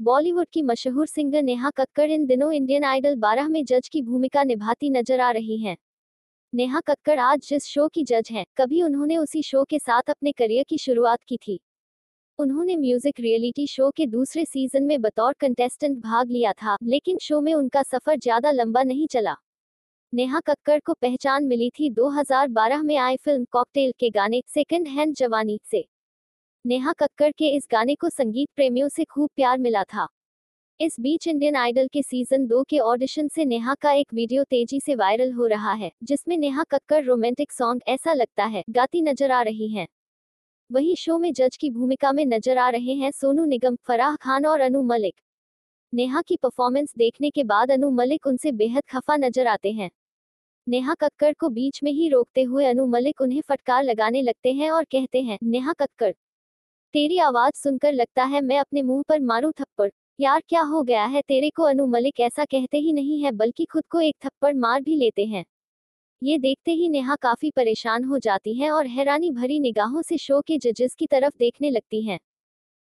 बॉलीवुड की मशहूर सिंगर नेहा कक्कड़ इन दिनों इंडियन आइडल 12 में जज की भूमिका निभाती नज़र आ रही हैं। नेहा कक्कड़ आज जिस शो की जज हैं, कभी उन्होंने उसी शो के साथ अपने करियर की शुरुआत की थी। उन्होंने म्यूज़िक रियलिटी शो के दूसरे सीज़न में बतौर कंटेस्टेंट भाग लिया था, लेकिन शो में उनका सफ़र ज़्यादा लंबा नहीं चला। नेहा कक्कड़ को पहचान मिली थी 2012 में आई फ़िल्म कॉकटेल के गाने, सेकंड हैंड जवानी से। नेहा कक्कड़ के इस गाने को संगीत प्रेमियों से खूब प्यार मिला था। इस बीच इंडियन आइडल के सीज़न दो के ऑडिशन से नेहा का एक वीडियो तेज़ी से वायरल हो रहा है, जिसमें नेहा कक्कड़ रोमांटिक सॉन्ग ऐसा लगता है, गाती नज़र आ रही हैं। वहीं शो में जज की भूमिका में नज़र आ रहे हैं सोनू निगम, फराह खान और अनु मलिक। नेहा की परफॉर्मेंस देखने के बाद अनु मलिक उनसे बेहद खफा नज़र आते हैं। नेहा कक्कड़ को बीच में ही रोकते हुए अनु मलिक उन्हें फटकार लगाने लगते हैं और कहते हैं, नेहा कक्कड़ तेरी आवाज़ सुनकर लगता है मैं अपने मुँह पर मारूं थप्पड़। यार, क्या हो गया है? तेरे को अनु मलिक ऐसा कहते ही नहीं है, बल्कि खुद को एक थप्पड़ मार भी लेते हैं। ये देखते ही नेहा काफ़ी परेशान हो जाती है और हैरानी भरी निगाहों से शो के जजेस की तरफ़ देखने लगती हैं।